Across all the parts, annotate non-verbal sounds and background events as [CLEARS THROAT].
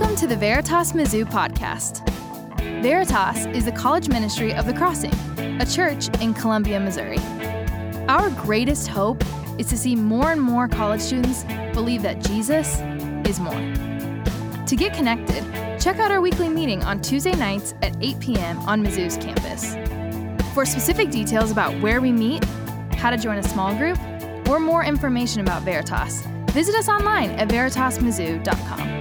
Welcome to the Veritas Mizzou podcast. Veritas is the college ministry of The Crossing, a church in Columbia, Missouri. Our greatest hope is to see more and more college students believe that Jesus is more. To get connected, check out our weekly meeting on Tuesday nights at 8 p.m. on Mizzou's campus. For specific details about where we meet, how to join a small group, or more information about Veritas, visit us online at veritasmizzou.com.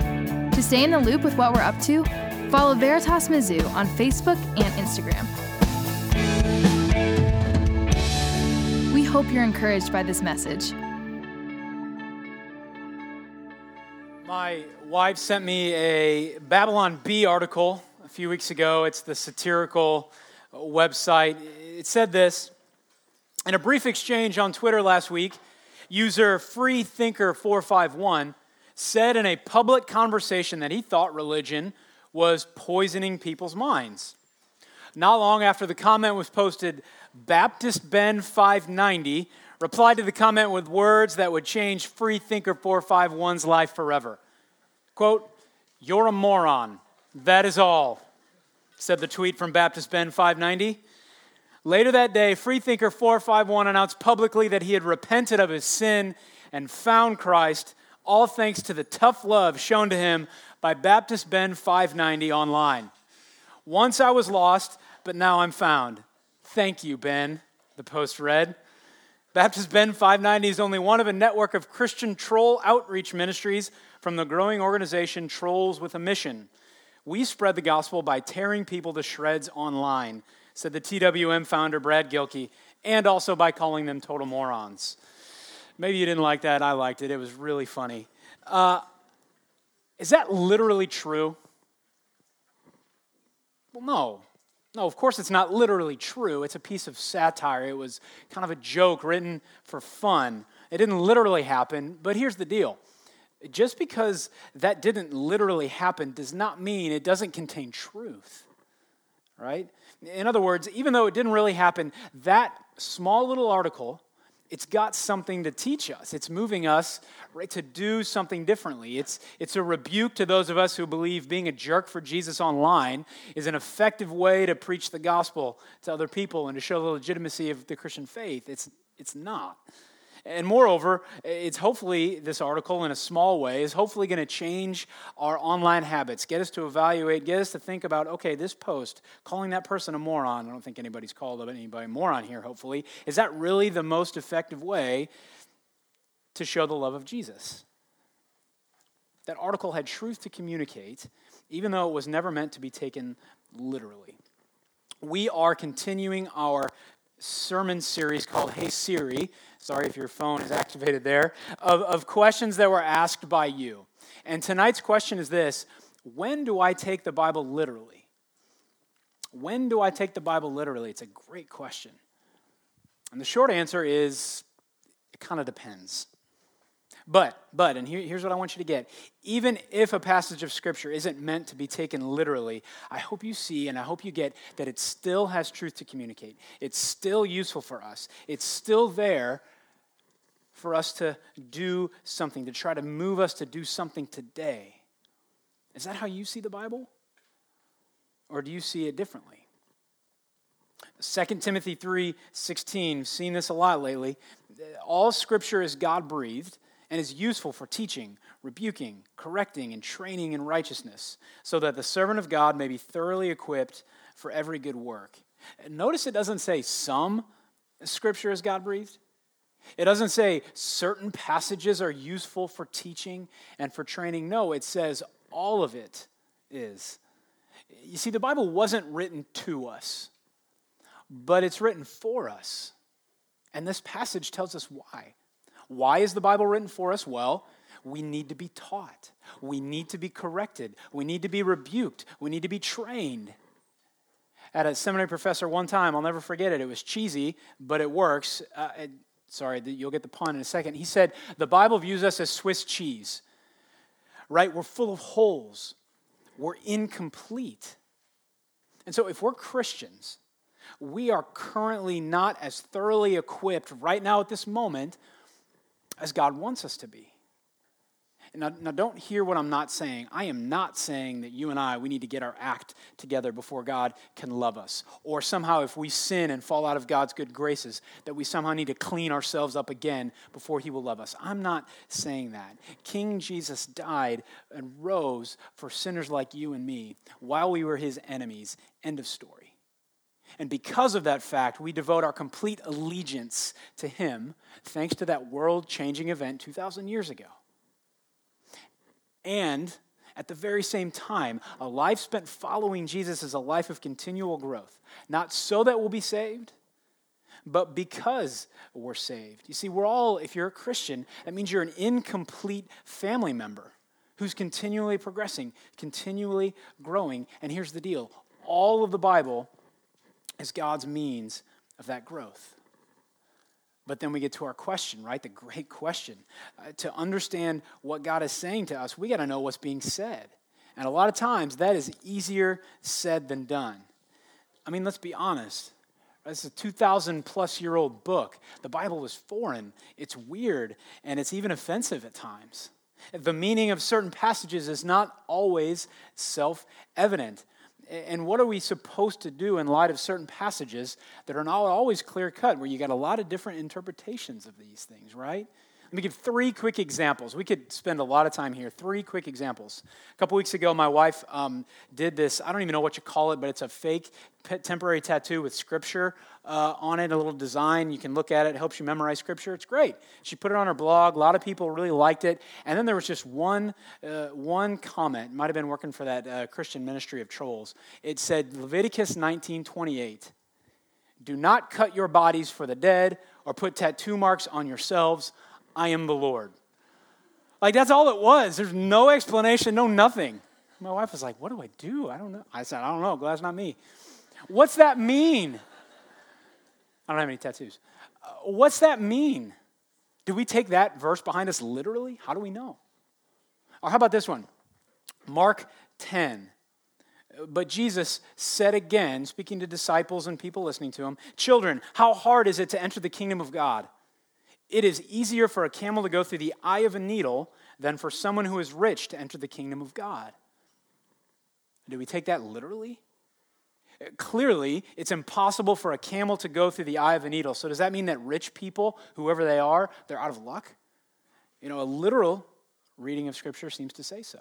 To stay in the loop with what we're up to, follow Veritas Mizzou on Facebook and Instagram. We hope you're encouraged by this message. My wife sent me a Babylon Bee article a few weeks ago. It's the satirical website. It said this In a brief exchange on Twitter last week, user FreeThinker451 said in a public conversation that he thought religion was poisoning people's minds. Not long after the comment was posted, Baptist Ben 590 replied to the comment with words that would change Freethinker 451's life forever. Quote, You're a moron. That is all, said the tweet from Baptist Ben 590. Later that day, Freethinker 451 announced publicly that he had repented of his sin and found Christ, all thanks to the tough love shown to him by Baptist Ben 590 online. Once I was lost, but now I'm found. Thank you, Ben, the post read. Baptist Ben 590 is only one of a network of Christian troll outreach ministries from the growing organization Trolls with a Mission. We spread the gospel by tearing people to shreds online, said the TWM founder Brad Gilkey, and also by calling them total morons. Maybe you didn't like that. I liked it. It was really funny. Uh, is that literally true? Well, no. No, of course it's not literally true. It's a piece of satire. It was kind of a joke written for fun. It didn't literally happen, but here's the deal. Just because that didn't literally happen does not mean it doesn't contain truth, right? In other words, even though it didn't really happen, that small little article it's got something to teach us. It's moving us right to do something differently. It's it's a rebuke to those of us who believe being a jerk for Jesus online is an effective way to preach the gospel to other people and to show the legitimacy of the Christian faith. It's it's not. And moreover, it's hopefully, this article in a small way is hopefully going to change our online habits, get us to evaluate, get us to think about, okay, this post, calling that person a moron, I don't think anybody's called anybody a moron here, hopefully, is that really the most effective way to show the love of Jesus? That article had truth to communicate, even though it was never meant to be taken literally. We are continuing our sermon series called Hey Siri. Sorry if your phone is [LAUGHS] activated there, of, of questions that were asked by you. And tonight's question is this When do I take the Bible literally? When do I take the Bible literally? It's a great question. And the short answer is it kind of depends. But, but, and here, here's what I want you to get. Even if a passage of Scripture isn't meant to be taken literally, I hope you see and I hope you get that it still has truth to communicate. It's still useful for us. It's still there for us to do something, to try to move us to do something today. Is that how you see the Bible? Or do you see it differently? 2 Timothy 3 16, seen this a lot lately. All scripture is God breathed and is useful for teaching, rebuking, correcting, and training in righteousness, so that the servant of God may be thoroughly equipped for every good work. Notice it doesn't say some scripture is God breathed. It doesn't say certain passages are useful for teaching and for training. No, it says all of it is. You see, the Bible wasn't written to us, but it's written for us. And this passage tells us why. Why is the Bible written for us? Well, we need to be taught. We need to be corrected. We need to be rebuked. We need to be trained. At a seminary professor one time, I'll never forget it. It was cheesy, but it works. Uh, it, sorry, you'll get the pun in a second. He said, The Bible views us as Swiss cheese, right? We're full of holes, we're incomplete. And so, if we're Christians, we are currently not as thoroughly equipped right now at this moment as God wants us to be. Now, now, don't hear what I'm not saying. I am not saying that you and I, we need to get our act together before God can love us. Or somehow, if we sin and fall out of God's good graces, that we somehow need to clean ourselves up again before He will love us. I'm not saying that. King Jesus died and rose for sinners like you and me while we were His enemies. End of story. And because of that fact, we devote our complete allegiance to Him, thanks to that world changing event 2,000 years ago. And at the very same time, a life spent following Jesus is a life of continual growth, not so that we'll be saved, but because we're saved. You see, we're all, if you're a Christian, that means you're an incomplete family member who's continually progressing, continually growing. And here's the deal all of the Bible is God's means of that growth. But then we get to our question, right? The great [LAUGHS] question. Uh, to understand what God is saying to us, we got to know what's being said. And a lot of times that is easier said than done. I mean, let's be honest. This is a 2,000 plus year old book. The Bible is foreign, it's weird, and it's even offensive at times. The meaning of certain passages is not always self evident. And what are we supposed to do in light of certain passages that are not always clear cut, where you got a lot of different interpretations of these things, right? Let me give three quick examples. We could spend a lot of time here. Three quick examples. A couple weeks ago, my wife um, did this. I don't even know what you call it, but it's a fake temporary tattoo with scripture uh, on it, a little design. You can look at it, it helps you memorize scripture. It's great. She put it on her blog. A lot of people really liked it. And then there was just one, uh, one comment. Might have been working for that uh, Christian ministry of trolls. It said Leviticus 19 28. Do not cut your bodies for the dead or put tattoo marks on yourselves I am the Lord. Like, that's all it was. There's no explanation, no nothing. My wife was like, What do I do? I don't know. I said, I don't know. Glad it's not me. What's that mean? I don't have any tattoos. Uh, what's that mean? Do we take that verse behind us literally? How do we know? Or how about this one? Mark 10. But Jesus said again, speaking to disciples and people listening to him, Children, how hard is it to enter the kingdom of God? It is easier for a camel to go through the eye of a needle than for someone who is rich to enter the kingdom of God. Do we take that literally? Clearly, it's impossible for a camel to go through the eye of a needle. So, does that mean that rich people, whoever they are, they're out of luck? You know, a literal reading of Scripture seems to say so.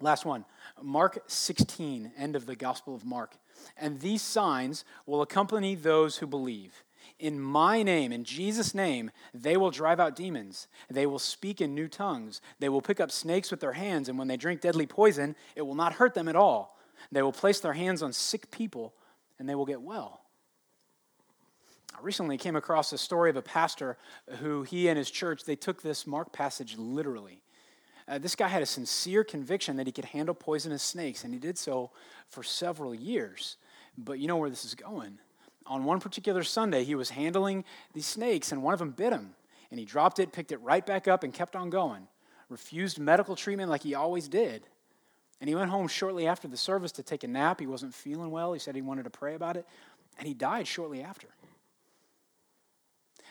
Last one Mark 16, end of the Gospel of Mark. And these signs will accompany those who believe. In my name, in Jesus' name, they will drive out demons. They will speak in new tongues. They will pick up snakes with their hands, and when they drink deadly poison, it will not hurt them at all. They will place their hands on sick people, and they will get well. I recently came across a story of a pastor who he and his church, they took this Mark passage literally. Uh, this guy had a sincere conviction that he could handle poisonous snakes, and he did so for several years. But you know where this is going on one particular Sunday, he was handling these snakes, and one of them bit him. And he dropped it, picked it right back up, and kept on going. Refused medical treatment like he always did. And he went home shortly after the service to take a nap. He wasn't feeling well. He said he wanted to pray about it. And he died shortly after.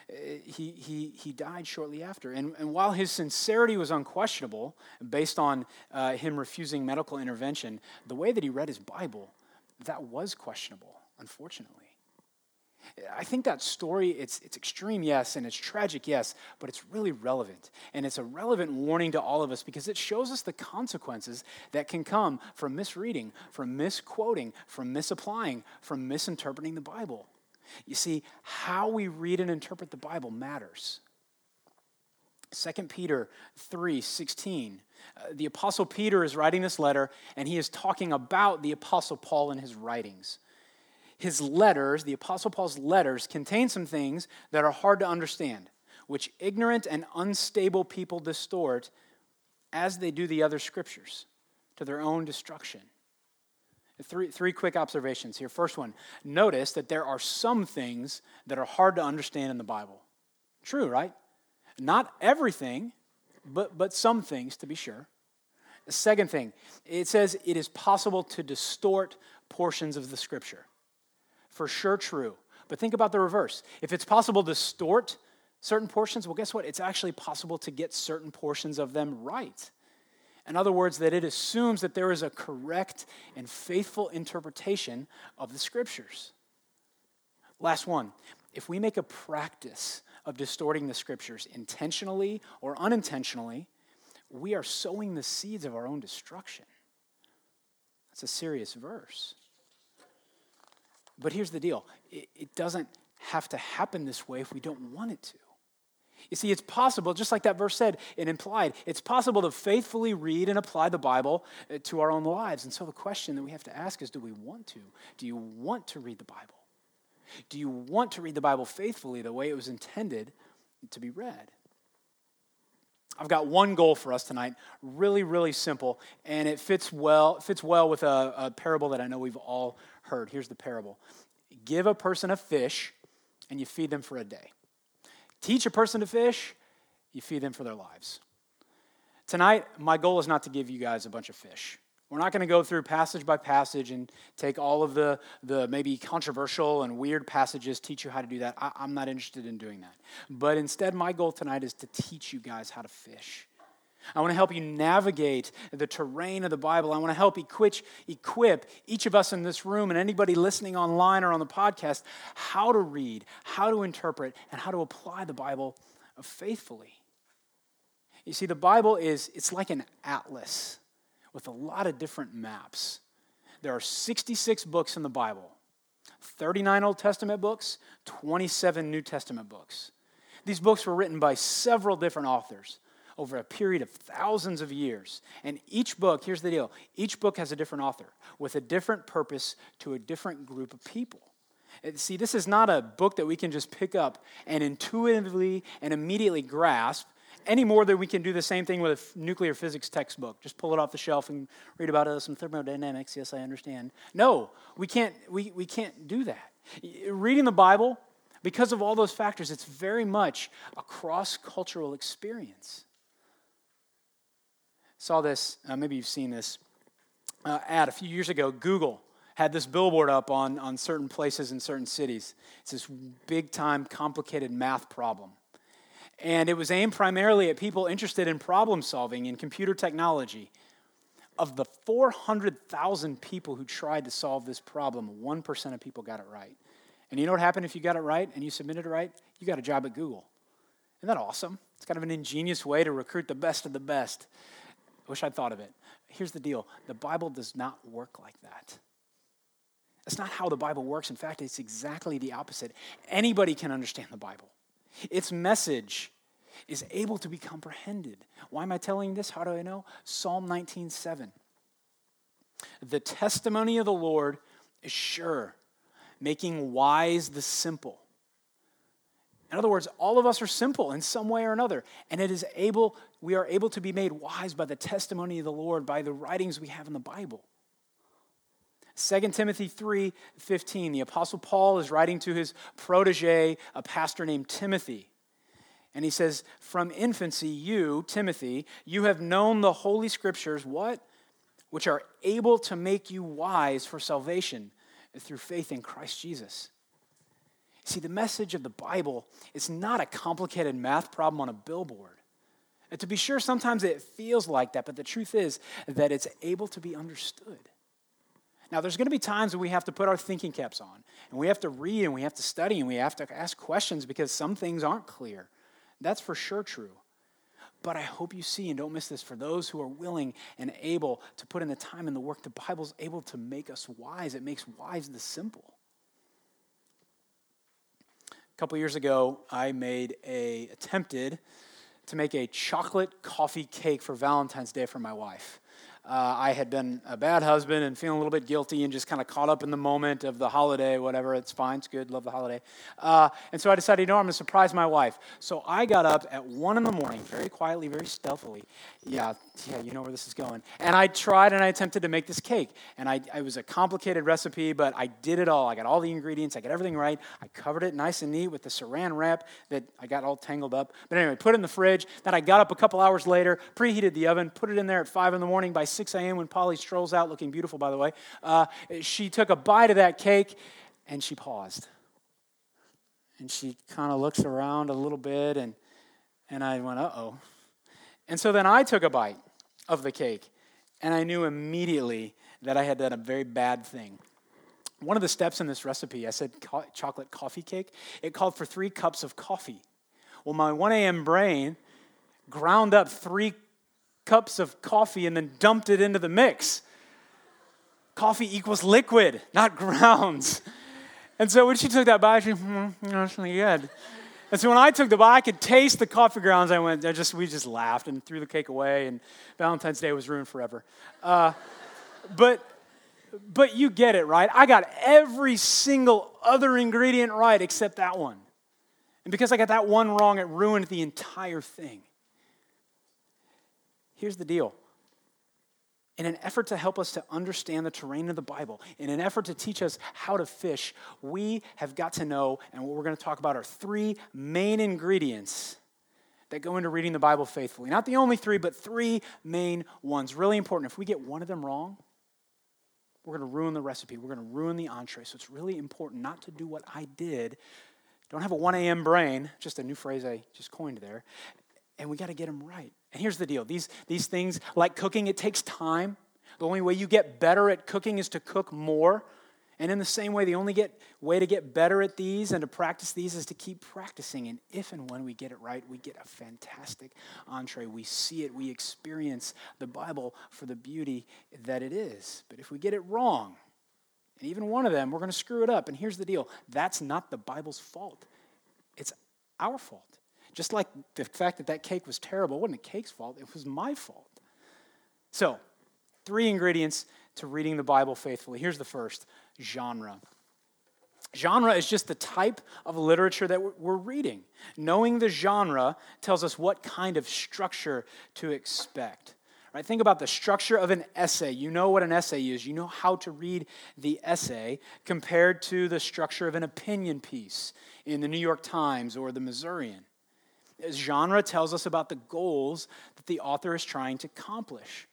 Uh, he, he, he died shortly after. And, and while his sincerity was unquestionable, based on uh, him refusing medical intervention, the way that he read his Bible, that was questionable, unfortunately. I think that story, it's, it's extreme, yes, and it's tragic, yes, but it's really relevant. And it's a relevant warning to all of us because it shows us the consequences that can come from misreading, from misquoting, from misapplying, from misinterpreting the Bible. You see, how we read and interpret the Bible matters. 2 Peter 3 16. Uh, the Apostle Peter is writing this letter, and he is talking about the Apostle Paul in his writings his letters, the Apostle Paul's letters, contain some things that are hard to understand, which ignorant and unstable people distort as they do the other scriptures to their own destruction. Three, three quick observations here. First one notice that there are some things that are hard to understand in the Bible. True, right? Not everything, but, but some things to be sure. The second thing, it says it is possible to distort portions of the scripture for sure true. But think about the reverse. If it's possible to distort certain portions? Well, guess what? It's actually possible to get certain portions of them right. In other words, that it assumes that there is a correct and faithful interpretation of the scriptures. Last one. If we make a practice of distorting the scriptures intentionally or unintentionally, we are sowing the seeds of our own destruction. That's a serious verse. But here's the deal it, it doesn't have to happen this way if we don't want it to. You see, it's possible, just like that verse said, and implied, it's possible to faithfully read and apply the Bible uh, to our own lives. And so the question that we have to ask is do we want to? Do you want to read the Bible? Do you want to read the Bible faithfully the way it was intended to be read? I've got one goal for us tonight, really, really simple, and it fits well, fits well with a, a parable that I know we've all heard. Here's the parable Give a person a fish, and you feed them for a day. Teach a person to fish, you feed them for their lives. Tonight, my goal is not to give you guys a bunch of fish. We're not going to go through passage by passage and take all of the, the maybe controversial and weird passages, teach you how to do that. I, I'm not interested in doing that. But instead, my goal tonight is to teach you guys how to fish. I want to help you navigate the terrain of the Bible. I want to help equip, equip each of us in this room and anybody listening online or on the podcast how to read, how to interpret, and how to apply the Bible faithfully. You see, the Bible is it's like an atlas with a lot of different maps. There are 66 books in the Bible 39 Old Testament books, 27 New Testament books. These books were written by several different authors over a period of thousands of years. And each book, here's the deal each book has a different author with a different purpose to a different group of people. See, this is not a book that we can just pick up and intuitively and immediately grasp any more than we can do the same thing with a nuclear physics textbook. Just pull it off the shelf and read about uh, some thermodynamics. Yes, I understand. No, we can't, we, we can't do that. Reading the Bible, because of all those factors, it's very much a cross cultural experience. Saw this, uh, maybe you've seen this uh, ad a few years ago. Google had this billboard up on, on certain places in certain cities. It's this big time, complicated math problem. And it was aimed primarily at people interested in problem solving in computer technology. Of the 400,000 people who tried to solve this problem, 1% of people got it right. And you know what happened if you got it right and you submitted it right? You got a job at Google. Isn't that awesome? It's kind of an ingenious way to recruit the best of the best. I wish I'd thought of it. Here's the deal the Bible does not work like that. That's not how the Bible works. In fact, it's exactly the opposite. Anybody can understand the Bible. Its message is able to be comprehended. Why am I telling this? How do I know? Psalm 19:7. The testimony of the Lord is sure, making wise the simple. In other words, all of us are simple in some way or another, and it is able we are able to be made wise by the testimony of the Lord by the writings we have in the Bible. 2 Timothy 3:15 the apostle Paul is writing to his protege a pastor named Timothy and he says from infancy you Timothy you have known the holy scriptures what which are able to make you wise for salvation through faith in Christ Jesus. See the message of the Bible is not a complicated math problem on a billboard. And to be sure sometimes it feels like that but the truth is that it's able to be understood. Now, there's going to be times when we have to put our thinking caps on, and we have to read, and we have to study, and we have to ask questions because some things aren't clear. That's for sure true. But I hope you see and don't miss this for those who are willing and able to put in the time and the work, the Bible's able to make us wise. It makes wise the simple. A couple years ago, I made a attempted to make a chocolate coffee cake for Valentine's Day for my wife uh, I had been a bad husband and feeling a little bit guilty and just kind of caught up in the moment of the holiday, whatever. It's fine, it's good, love the holiday. Uh, and so I decided, you know, I'm going to surprise my wife. So I got up at one in the morning, very quietly, very stealthily. Yeah, yeah, you know where this is going. And I tried and I attempted to make this cake. And I, it was a complicated recipe, but I did it all. I got all the ingredients, I got everything right. I covered it nice and neat with the saran wrap that I got all tangled up. But anyway, put it in the fridge. Then I got up a couple hours later, preheated the oven, put it in there at 5 in the morning. By 6 a.m., when Polly strolls out, looking beautiful, by the way, uh, she took a bite of that cake and she paused. And she kind of looks around a little bit, and, and I went, uh oh. And so then I took a bite of the cake, and I knew immediately that I had done a very bad thing. One of the steps in this recipe, I said co- chocolate coffee cake, it called for three cups of coffee. Well, my 1 a.m. brain ground up three cups of coffee and then dumped it into the mix. Coffee equals liquid, not grounds. [LAUGHS] And so when she took that bite, she, hmm, that's really good. And so when I took the bite, I could taste the coffee grounds. I went, I just, we just laughed and threw the cake away, and Valentine's Day was ruined forever. Uh, but, but you get it, right? I got every single other ingredient right except that one. And because I got that one wrong, it ruined the entire thing. Here's the deal in an effort to help us to understand the terrain of the Bible, in an effort to teach us how to fish, we have got to know, and what we're going to talk about are three main ingredients that go into reading the Bible faithfully. Not the only three, but three main ones. Really important. If we get one of them wrong, we're going to ruin the recipe. We're going to ruin the entree. So it's really important not to do what I did. Don't have a 1 a.m. brain, just a new phrase I just coined there. And we got to get them right. And here's the deal these, these things, like cooking, it takes time. The only way you get better at cooking is to cook more. And in the same way, the only get, way to get better at these and to practice these is to keep practicing. And if and when we get it right, we get a fantastic entree. We see it, we experience the Bible for the beauty that it is. But if we get it wrong, and even one of them, we're going to screw it up. And here's the deal that's not the Bible's fault, it's our fault. Just like the fact that that cake was terrible wasn't the cake's fault, it was my fault. So, three ingredients to reading the Bible faithfully. Here's the first genre. Genre is just the type of literature that we're reading. Knowing the genre tells us what kind of structure to expect. Right? Think about the structure of an essay. You know what an essay is. You know how to read the essay compared to the structure of an opinion piece in the New York Times or the Missourian. Genre tells us about the goals that the author is trying to accomplish.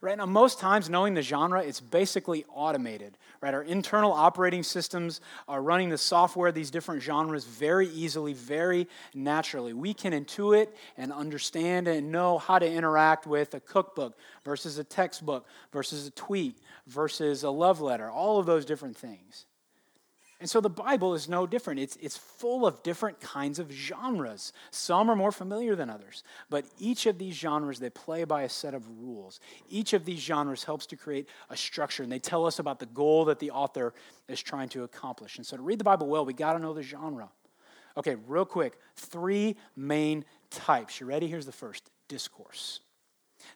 Right now, most times knowing the genre, it's basically automated. Right, our internal operating systems are running the software, these different genres, very easily, very naturally. We can intuit and understand and know how to interact with a cookbook versus a textbook versus a tweet versus a love letter, all of those different things. And so the Bible is no different. It's, it's full of different kinds of genres. Some are more familiar than others, but each of these genres, they play by a set of rules. Each of these genres helps to create a structure, and they tell us about the goal that the author is trying to accomplish. And so to read the Bible well, we got to know the genre. Okay, real quick three main types. You ready? Here's the first discourse.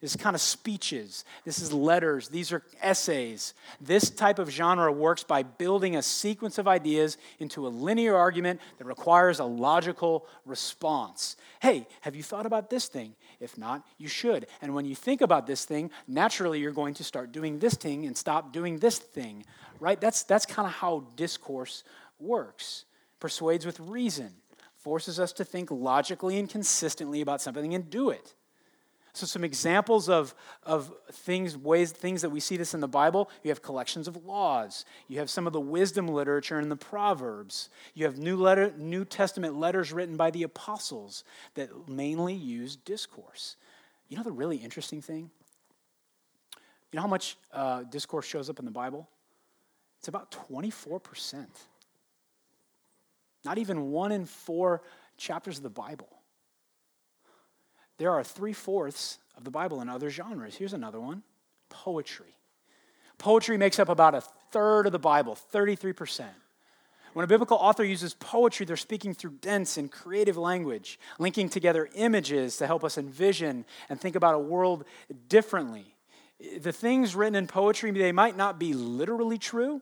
This is kind of speeches. This is letters. These are essays. This type of genre works by building a sequence of ideas into a linear argument that requires a logical response. Hey, have you thought about this thing? If not, you should. And when you think about this thing, naturally you're going to start doing this thing and stop doing this thing, right? That's, that's kind of how discourse works. Persuades with reason, forces us to think logically and consistently about something and do it. So, some examples of, of things, ways, things that we see this in the Bible you have collections of laws, you have some of the wisdom literature in the Proverbs, you have New, letter, New Testament letters written by the apostles that mainly use discourse. You know the really interesting thing? You know how much uh, discourse shows up in the Bible? It's about 24%. Not even one in four chapters of the Bible there are three fourths of the Bible in other genres. Here's another one poetry. Poetry makes up about a third of the Bible, 33%. When a biblical author uses poetry, they're speaking through dense and creative language, linking together images to help us envision and think about a world differently. The things written in poetry, they might not be literally true,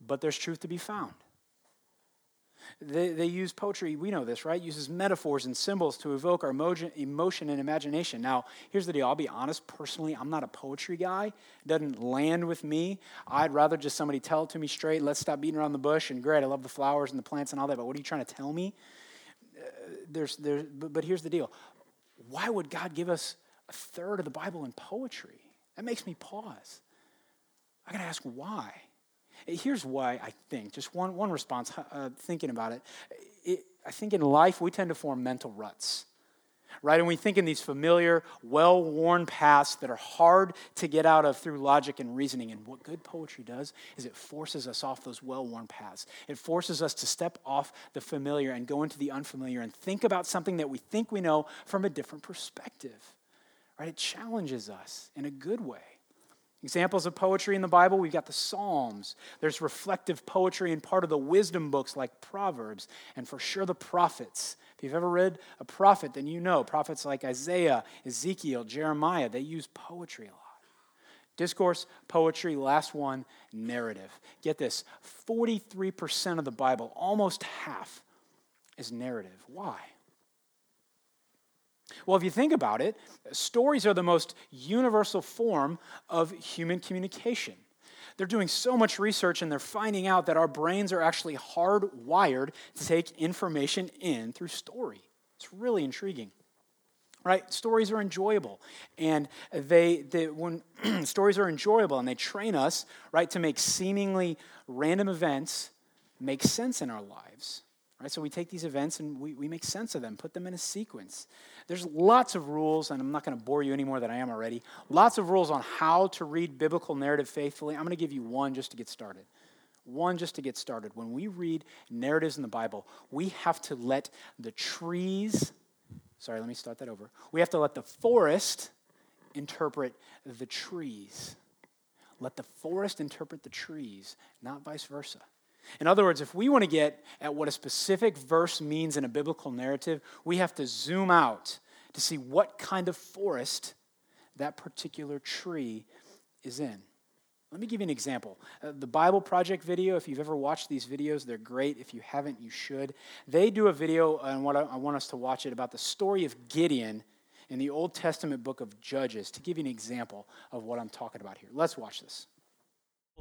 but there's truth to be found. They, they use poetry, we know this, right? Uses metaphors and symbols to evoke our emotion and imagination. Now, here's the deal I'll be honest, personally, I'm not a poetry guy. It doesn't land with me. I'd rather just somebody tell it to me straight. Let's stop beating around the bush. And great, I love the flowers and the plants and all that, but what are you trying to tell me? Uh, there's, there's, but, but here's the deal why would God give us a third of the Bible in poetry? That makes me pause. I gotta ask why. Here's why I think, just one, one response, uh, thinking about it. it. I think in life we tend to form mental ruts right? And we think in these familiar, well worn paths that are hard to get out of through logic and reasoning. And what good poetry does is it forces us off those well worn paths. It forces us to step off the familiar and go into the unfamiliar and think about something that we think we know from a different perspective, right? It challenges us in a good way. Examples of poetry in the Bible, we've got the Psalms. There's reflective poetry in part of the wisdom books like Proverbs, and for sure the prophets. If you've ever read a prophet, then you know prophets like Isaiah, Ezekiel, Jeremiah, they use poetry a lot. Discourse, poetry, last one, narrative. Get this 43% of the Bible, almost half, is narrative. Why? Well, if you think about it, stories are the most universal form of human communication. They're doing so much research and they're finding out that our brains are actually hardwired to take information in through story. It's really intriguing. Right? Stories are enjoyable. And they, they when [CLEARS THROAT] stories are enjoyable and they train us, right, to make seemingly random events make sense in our lives. Right? So we take these events and we, we make sense of them, put them in a sequence. There's lots of rules, and I'm not going to bore you any more than I am already. Lots of rules on how to read biblical narrative faithfully. I'm going to give you one just to get started. One just to get started. When we read narratives in the Bible, we have to let the trees, sorry, let me start that over. We have to let the forest interpret the trees. Let the forest interpret the trees, not vice versa. In other words, if we want to get at what a specific verse means in a biblical narrative, we have to zoom out to see what kind of forest that particular tree is in. Let me give you an example. Uh, the Bible Project video, if you've ever watched these videos, they're great. If you haven't, you should. They do a video, and what I, I want us to watch it about the story of Gideon in the Old Testament book of Judges to give you an example of what I'm talking about here. Let's watch this.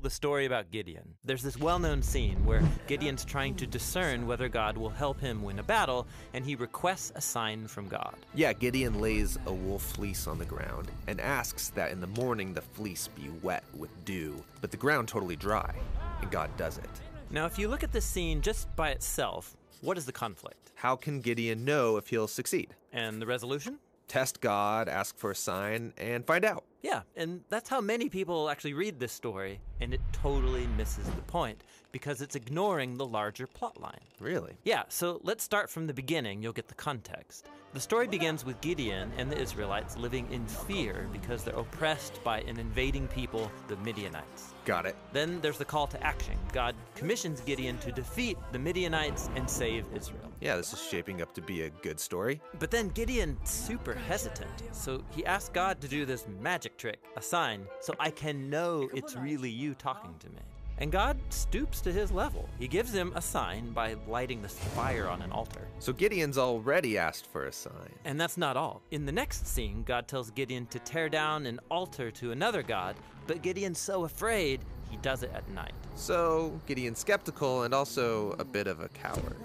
The story about Gideon. There's this well known scene where Gideon's trying to discern whether God will help him win a battle, and he requests a sign from God. Yeah, Gideon lays a wool fleece on the ground and asks that in the morning the fleece be wet with dew, but the ground totally dry, and God does it. Now, if you look at this scene just by itself, what is the conflict? How can Gideon know if he'll succeed? And the resolution? Test God, ask for a sign, and find out. Yeah, and that's how many people actually read this story, and it totally misses the point because it's ignoring the larger plot line. Really? Yeah, so let's start from the beginning. You'll get the context. The story begins with Gideon and the Israelites living in fear because they're oppressed by an invading people, the Midianites. Got it. Then there's the call to action. God commissions Gideon to defeat the Midianites and save Israel. Yeah, this is shaping up to be a good story. But then Gideon's super hesitant, so he asks God to do this magic trick, a sign, so I can know it's really you talking to me. And God stoops to his level. He gives him a sign by lighting this fire on an altar. So Gideon's already asked for a sign. And that's not all. In the next scene, God tells Gideon to tear down an altar to another god, but Gideon's so afraid, he does it at night. So Gideon's skeptical and also a bit of a coward.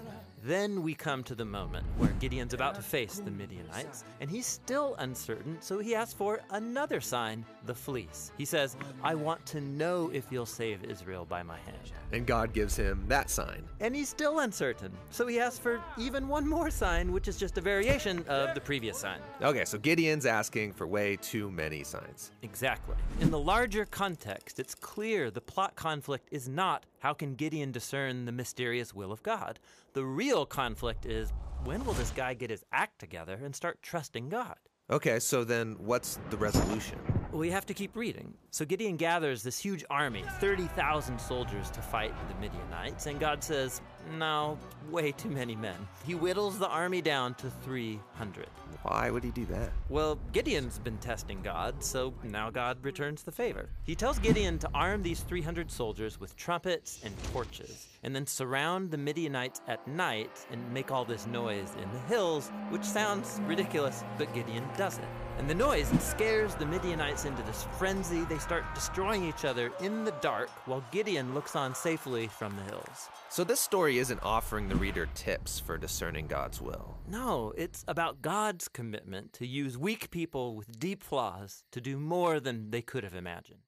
Then we come to the moment where Gideon's about to face the Midianites, and he's still uncertain, so he asks for another sign the fleece. He says, I want to know if you'll save Israel by my hand. And God gives him that sign. And he's still uncertain, so he asks for even one more sign, which is just a variation of the previous sign. Okay, so Gideon's asking for way too many signs. Exactly. In the larger context, it's clear the plot conflict is not how can Gideon discern the mysterious will of God? The real conflict is when will this guy get his act together and start trusting God? Okay, so then what's the resolution? We have to keep reading. So Gideon gathers this huge army, 30,000 soldiers to fight the Midianites, and God says, No, way too many men. He whittles the army down to 300. Why would he do that? Well, Gideon's been testing God, so now God returns the favor. He tells Gideon to arm these 300 soldiers with trumpets and torches, and then surround the Midianites at night and make all this noise in the hills, which sounds ridiculous, but Gideon does it. And the noise scares the Midianites into this frenzy. They start destroying each other in the dark while Gideon looks on safely from the hills. So, this story isn't offering the reader tips for discerning God's will. No, it's about God's commitment to use weak people with deep flaws to do more than they could have imagined.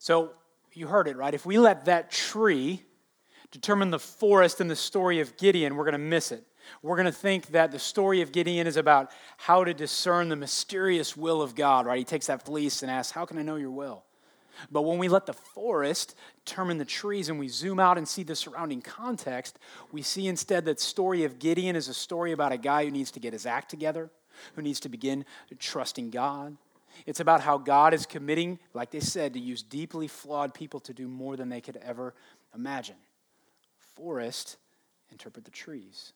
So, you heard it, right? If we let that tree determine the forest in the story of Gideon, we're going to miss it. We're going to think that the story of Gideon is about how to discern the mysterious will of God, right? He takes that fleece and asks, How can I know your will? But when we let the forest determine the trees and we zoom out and see the surrounding context, we see instead that story of Gideon is a story about a guy who needs to get his act together, who needs to begin trusting God. It's about how God is committing, like they said, to use deeply flawed people to do more than they could ever imagine. Forest, interpret the trees.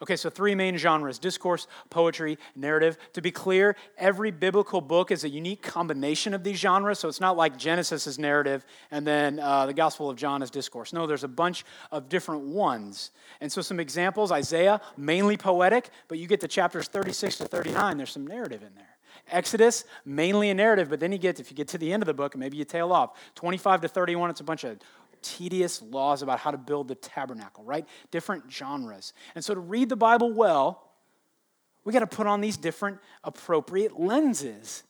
Okay, so three main genres discourse, poetry, narrative. To be clear, every biblical book is a unique combination of these genres, so it's not like Genesis is narrative and then uh, the Gospel of John is discourse. No, there's a bunch of different ones. And so, some examples Isaiah, mainly poetic, but you get to chapters 36 to 39, there's some narrative in there. Exodus, mainly a narrative, but then you get, if you get to the end of the book, maybe you tail off. 25 to 31, it's a bunch of tedious laws about how to build the tabernacle, right? Different genres. And so to read the Bible well, we got to put on these different appropriate lenses.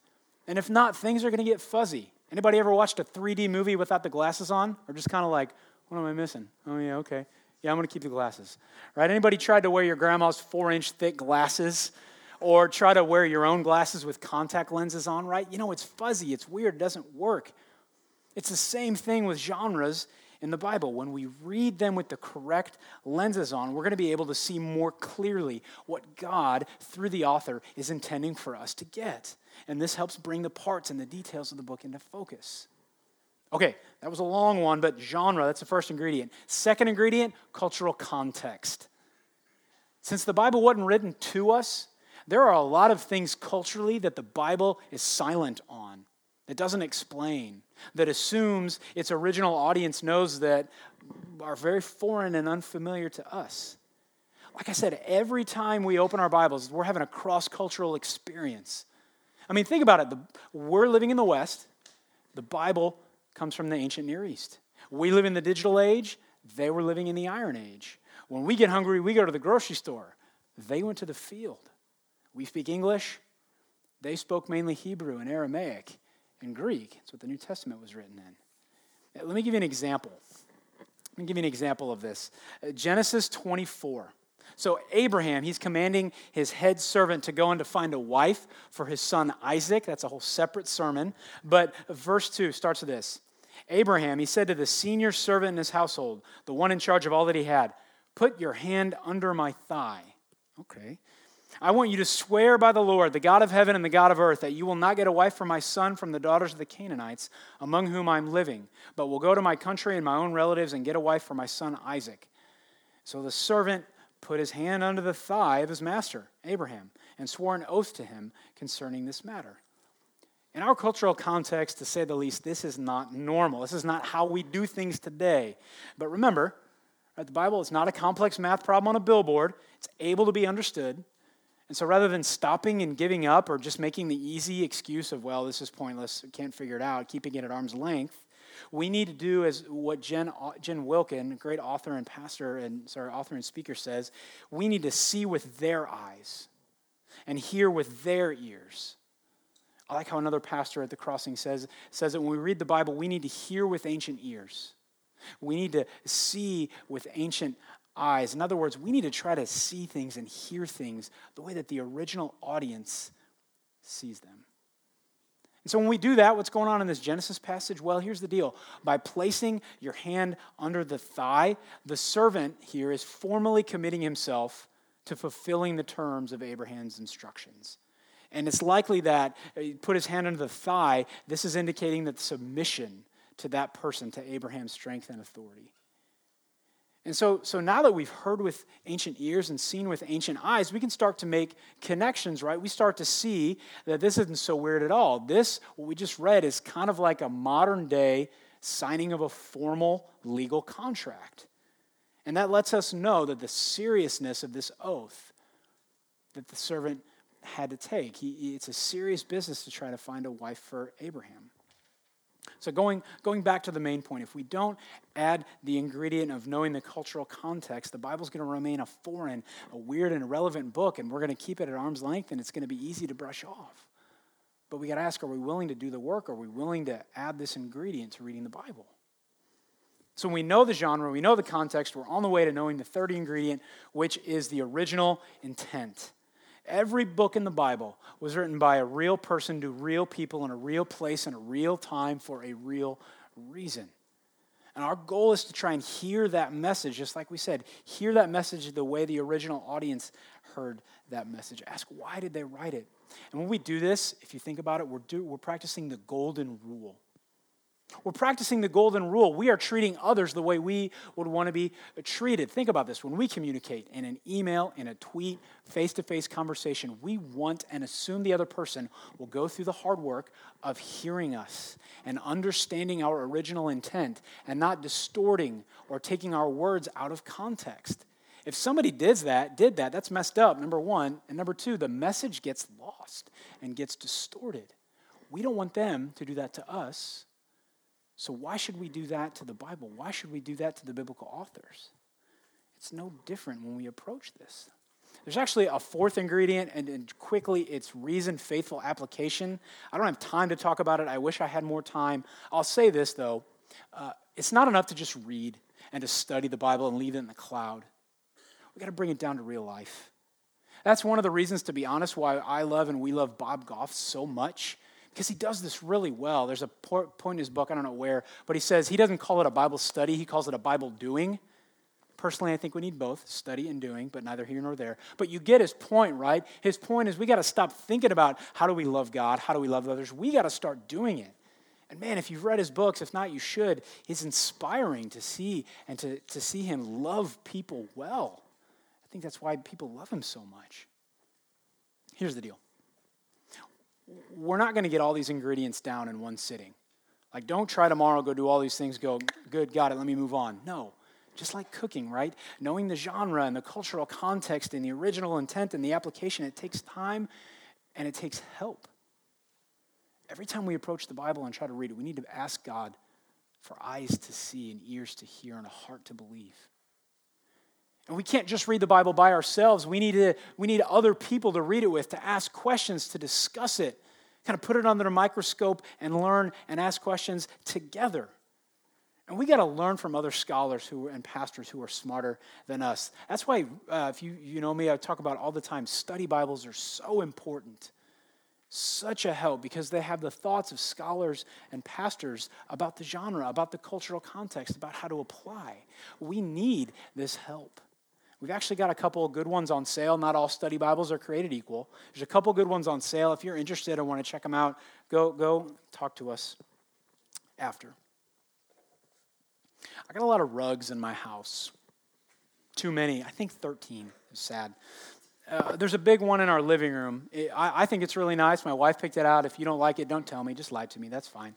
And if not, things are going to get fuzzy. Anybody ever watched a 3D movie without the glasses on? Or just kind of like, what am I missing? Oh, yeah, okay. Yeah, I'm going to keep the glasses. Right? Anybody tried to wear your grandma's four inch thick glasses? Or try to wear your own glasses with contact lenses on, right? You know, it's fuzzy, it's weird, it doesn't work. It's the same thing with genres in the Bible. When we read them with the correct lenses on, we're going to be able to see more clearly what God, through the author, is intending for us to get. And this helps bring the parts and the details of the book into focus. Okay, that was a long one, but genre, that's the first ingredient. Second ingredient, cultural context. Since the Bible wasn't written to us, there are a lot of things culturally that the Bible is silent on, that doesn't explain that assumes its original audience knows that are very foreign and unfamiliar to us. Like I said, every time we open our Bibles, we're having a cross cultural experience. I mean, think about it. The, we're living in the West, the Bible comes from the ancient Near East. We live in the digital age, they were living in the Iron Age. When we get hungry, we go to the grocery store. They went to the field. We speak English, they spoke mainly Hebrew and Aramaic and Greek. That's what the New Testament was written in. Let me give you an example. Let me give you an example of this. Uh, Genesis 24. So, Abraham, he's commanding his head servant to go and to find a wife for his son Isaac. That's a whole separate sermon. But verse 2 starts with this Abraham, he said to the senior servant in his household, the one in charge of all that he had, Put your hand under my thigh. Okay. I want you to swear by the Lord, the God of heaven and the God of earth, that you will not get a wife for my son from the daughters of the Canaanites, among whom I'm living, but will go to my country and my own relatives and get a wife for my son Isaac. So the servant put his hand under the thigh of his master, Abraham, and swore an oath to him concerning this matter. In our cultural context, to say the least, this is not normal. This is not how we do things today. But remember, the Bible is not a complex math problem on a billboard, it's able to be understood. And so rather than stopping and giving up or just making the easy excuse of, well, this is pointless, can't figure it out, keeping it at arm's length, we need to do as what Jen, Jen Wilkin, great author and pastor and sorry, author and speaker says, we need to see with their eyes and hear with their ears. I like how another pastor at the crossing says, says that when we read the Bible, we need to hear with ancient ears. We need to see with ancient eyes. In other words, we need to try to see things and hear things the way that the original audience sees them. And so when we do that, what's going on in this Genesis passage? Well, here's the deal. By placing your hand under the thigh, the servant here is formally committing himself to fulfilling the terms of Abraham's instructions. And it's likely that uh, he put his hand under the thigh, this is indicating that submission to that person, to Abraham's strength and authority. And so, so now that we've heard with ancient ears and seen with ancient eyes, we can start to make connections, right? We start to see that this isn't so weird at all. This, what we just read, is kind of like a modern day signing of a formal legal contract. And that lets us know that the seriousness of this oath that the servant had to take. He, it's a serious business to try to find a wife for Abraham. So, going, going back to the main point, if we don't add the ingredient of knowing the cultural context, the Bible's going to remain a foreign, a weird, and irrelevant book, and we're going to keep it at arm's length, and it's going to be easy to brush off. But we got to ask are we willing to do the work? Are we willing to add this ingredient to reading the Bible? So we know the genre, we know the context, we're on the way to knowing the third ingredient, which is the original intent. Every book in the Bible was written by a real person to real people in a real place in a real time for a real reason. And our goal is to try and hear that message, just like we said, hear that message the way the original audience heard that message. Ask why did they write it? And when we do this, if you think about it, we're, do, we're practicing the golden rule. We're practicing the golden rule. We are treating others the way we would want to be treated. Think about this. When we communicate in an email, in a tweet, face to face conversation, we want and assume the other person will go through the hard work of hearing us and understanding our original intent and not distorting or taking our words out of context. If somebody did that, did that, that's messed up, number one. And number two, the message gets lost and gets distorted. We don't want them to do that to us. So, why should we do that to the Bible? Why should we do that to the biblical authors? It's no different when we approach this. There's actually a fourth ingredient, and, and, quickly, it's reason faithful application. I don't have time to talk about it. I wish I had more time. I'll say this, though uh, it's not enough to just read and to study the Bible and leave it in the cloud. We've got to bring it down to real life. That's one of the reasons, to be honest, why I love and we love Bob Goff so much because he does this really well. There's a point in his book, I don't know where, but he says he doesn't call it a Bible study, he calls it a Bible doing. Personally, I think we need both study and doing, but neither here nor there. But you get his point, right? His point is we got to stop thinking about how do we love God, how do we love others. We got to start doing it. And man, if you've read his books, if not, you should. It's inspiring to see and to, to see him love people well. I think that's why people love him so much. Here's the deal we're not going to get all these ingredients down in one sitting. Like, don't try tomorrow, go do all these things, go, good, got it, let me move on. No. Just like cooking, right? Knowing the genre and the cultural context and the original intent and the application, it takes time and it takes help. Every time we approach the Bible and try to read it, we need to ask God for eyes to see and ears to hear and a heart to believe. And we can't just read the Bible by ourselves. We need, to, we need other people to read it with, to ask questions, to discuss it, kind of put it under a microscope and learn and ask questions together. And we got to learn from other scholars who and pastors who are smarter than us. That's why, uh, if you, you know me, I talk about all the time study Bibles are so important. Such a help because they have the thoughts of scholars and pastors about the genre, about the cultural context, about how to apply. We need this help. We've actually got a couple good ones on sale. Not all study Bibles are created equal. There's a couple good ones on sale. If you're interested and want to check them out, go, go talk to us after. I got a lot of rugs in my house. Too many. I think 13 is sad. Uh, there's a big one in our living room. It, I, I think it's really nice. My wife picked it out. If you don't like it, don't tell me. Just lie to me. That's fine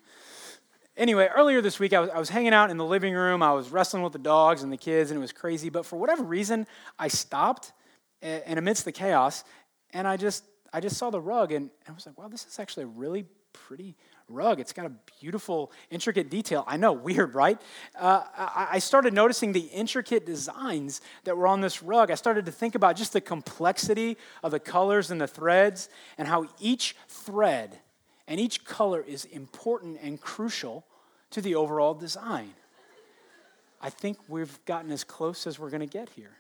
anyway, earlier this week, I was, I was hanging out in the living room. I was wrestling with the dogs and the kids, and it was crazy. But for whatever reason, I stopped and amidst the chaos, and I just I just saw the rug, and I was like, wow, this is actually a really pretty rug. It's got a beautiful, intricate detail. I know, [LAUGHS] weird, right? Uh, I started noticing the intricate designs that were on this rug. I started to think about just the complexity of the colors and the threads, and how each thread and each color is important and crucial to the overall design. I think we've gotten as close as we're going to get here.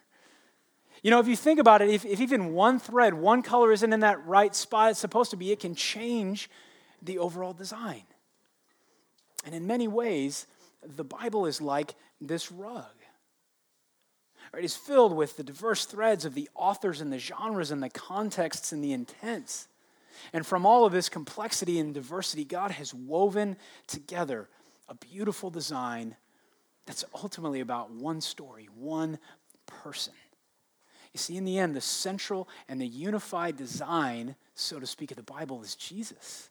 You know, if you think about it, if, if, even one thread, one color isn't in that right spot it's supposed to be, it can change the overall design. And in many ways, the Bible is like this rug. It is filled with the diverse threads of the authors and the genres and the contexts and the intents. And from all of this complexity and diversity, God has woven together a beautiful design that's ultimately about one story, one person. You see, in the end, the central and the unified design, so to speak, of the Bible is Jesus.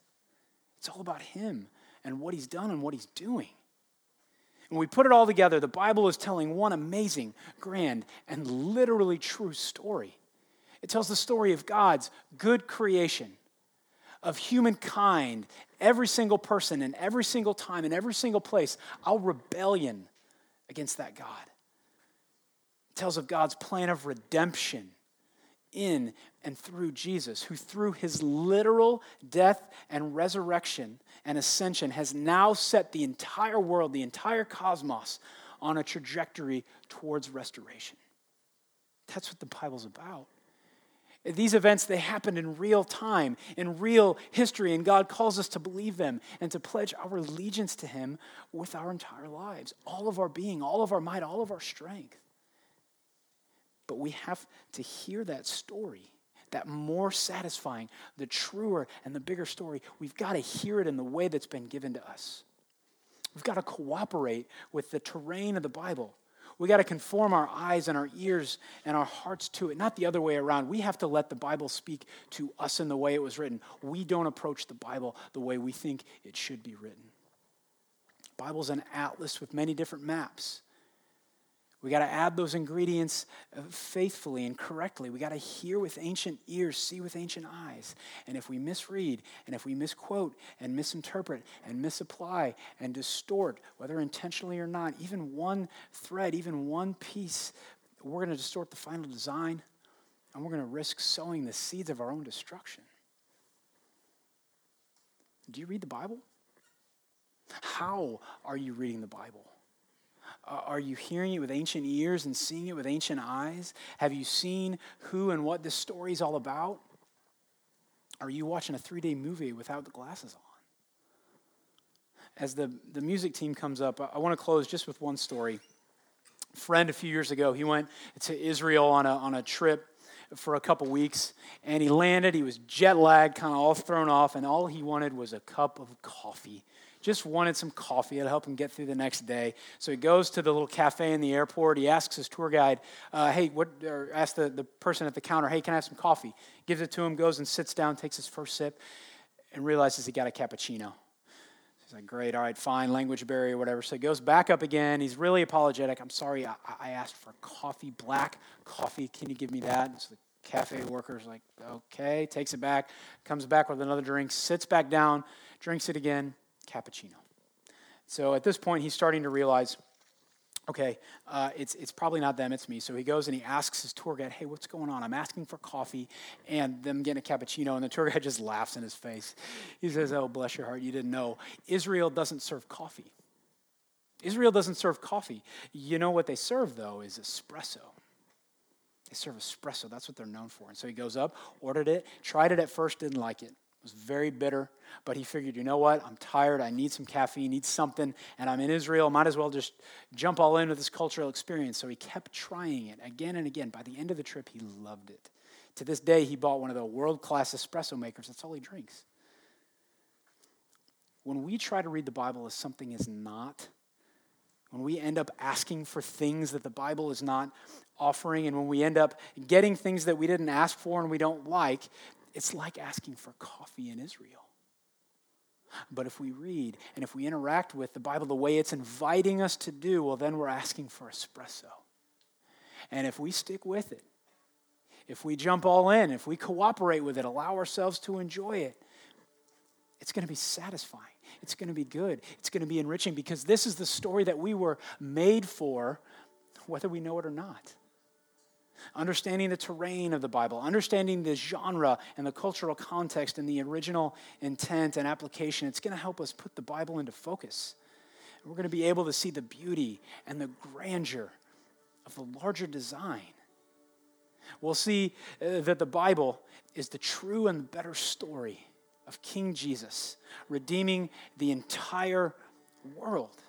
It's all about Him and what He's done and what He's doing. When we put it all together, the Bible is telling one amazing, grand, and literally true story. It tells the story of God's good creation of humankind, every single person, and every single time, in every single place, our rebellion against that God. It tells of God's plan of redemption in and through Jesus, who through his literal death and resurrection and ascension has now set the entire world, the entire cosmos, on a trajectory towards restoration. That's what the Bible's about. These events, they happened in real time, in real history, and God calls us to believe them and to pledge our allegiance to Him with our entire lives, all of our being, all of our might, all of our strength. But we have to hear that story, that more satisfying, the truer and the bigger story. We've got to hear it in the way that's been given to us. We've got to cooperate with the terrain of the Bible we got to conform our eyes and our ears and our hearts to it, not the other way around. We have to let the Bible speak to us in the way it was written. We don't approach the Bible the way we think it should be written. The Bible's an atlas with many different maps. We got to add those ingredients uh, faithfully and correctly. We got to hear with ancient ears, see with ancient eyes. And if we misread, and if we misquote, and misinterpret, and misapply, and distort, whether intentionally or not, even one thread, even one piece, we're going to distort the final design, and we're going to risk sowing the seeds of our own destruction. Do you read the Bible? How are you reading the Bible? Uh, are you hearing it with ancient ears and seeing it with ancient eyes? Have you seen who and what this story is all about? Are you watching a 3D movie without the glasses on? As the, the music team comes up, I, want to close just with one story. A friend a few years ago, he went to Israel on a, on a trip for a couple weeks and he landed. He was jet lagged, kind of all thrown off, and all he wanted was a cup of coffee just wanted some coffee. to help him get through the next day. So he goes to the little cafe in the airport. He asks his tour guide, uh, hey, what, or asks the, the person at the counter, hey, can I have some coffee? Gives it to him, goes and sits down, takes his first sip, and realizes he got a cappuccino. He's like, great, all right, fine, language barrier, whatever. So he goes back up again. He's really apologetic. I'm sorry, I, I asked for coffee, black coffee. Can you give me that? So the cafe worker's like, okay, takes it back, comes back with another drink, sits back down, drinks it again cappuccino. So at this point, he's starting to realize, okay, uh, it's, it's probably not them, it's me. So he goes and he asks his tour guide, hey, what's going on? I'm asking for coffee and them getting a cappuccino. And the tour guide just laughs in his face. He says, oh, bless your heart, you didn't know. Israel doesn't serve coffee. Israel doesn't serve coffee. You know what they serve, though, is espresso. They serve espresso. That's what they're known for. And so he goes up, ordered it, tried it at first, didn't like it was very bitter, but he figured, you know what? I'm tired. I need some caffeine, need something, and I'm in Israel. Might as well just jump all into this cultural experience. So he kept trying it again and again. By the end of the trip, he loved it. To this day, he bought one of the world class espresso makers. That's all he drinks. When we try to read the Bible as something is not, when we end up asking for things that the Bible is not offering, and when we end up getting things that we didn't ask for and we don't like, it's like asking for coffee in Israel. But if we read and if we interact with the Bible the way it's inviting us to do, well, then we're asking for espresso. And if we stick with it, if we jump all in, if we cooperate with it, allow ourselves to enjoy it, it's going to be satisfying. It's going to be good. It's going to be enriching because this is the story that we were made for, whether we know it or not understanding the terrain of the Bible, understanding the genre and the cultural context and the original intent and application. It's going to help us put the Bible into focus. We're going to be able to see the beauty and the grandeur of the larger design. We'll see uh, that the Bible is the true and better story of King Jesus redeeming the entire world.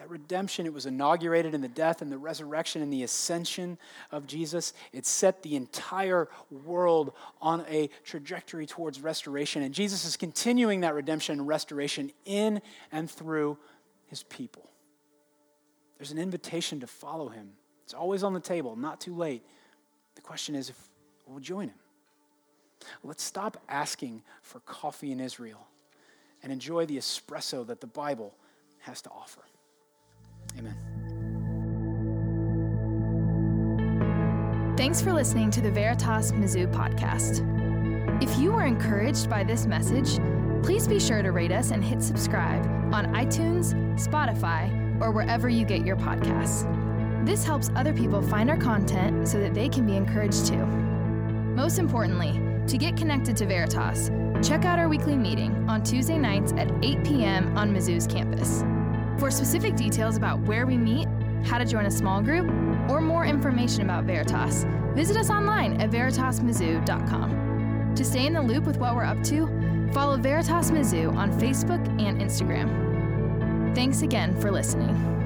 That redemption, it was inaugurated in the death and the resurrection and the ascension of Jesus. It set the entire world on a trajectory towards restoration. And Jesus is continuing that redemption and restoration in and through his people. There's an invitation to follow him. It's always on the table, not too late. The question is if we'll join him. Let's stop asking for coffee in Israel and enjoy the espresso that the Bible has to offer. Amen. Thanks for listening to the Veritas Mizzou podcast. If you were encouraged by this message, please be sure to rate us and hit subscribe on iTunes, Spotify, or wherever you get your podcasts. This helps other people find our content so that they can be encouraged too. Most importantly, to get connected to Veritas, check out our weekly meeting on Tuesday nights at 8 p.m. on Mizzou's campus. For specific details about where we meet how to join a small group, or more information about Veritas, visit us online at veritasmizzou.com. To stay in the loop with what we're up to, follow Veritas Mizzou on Facebook and Instagram. Thanks again for listening.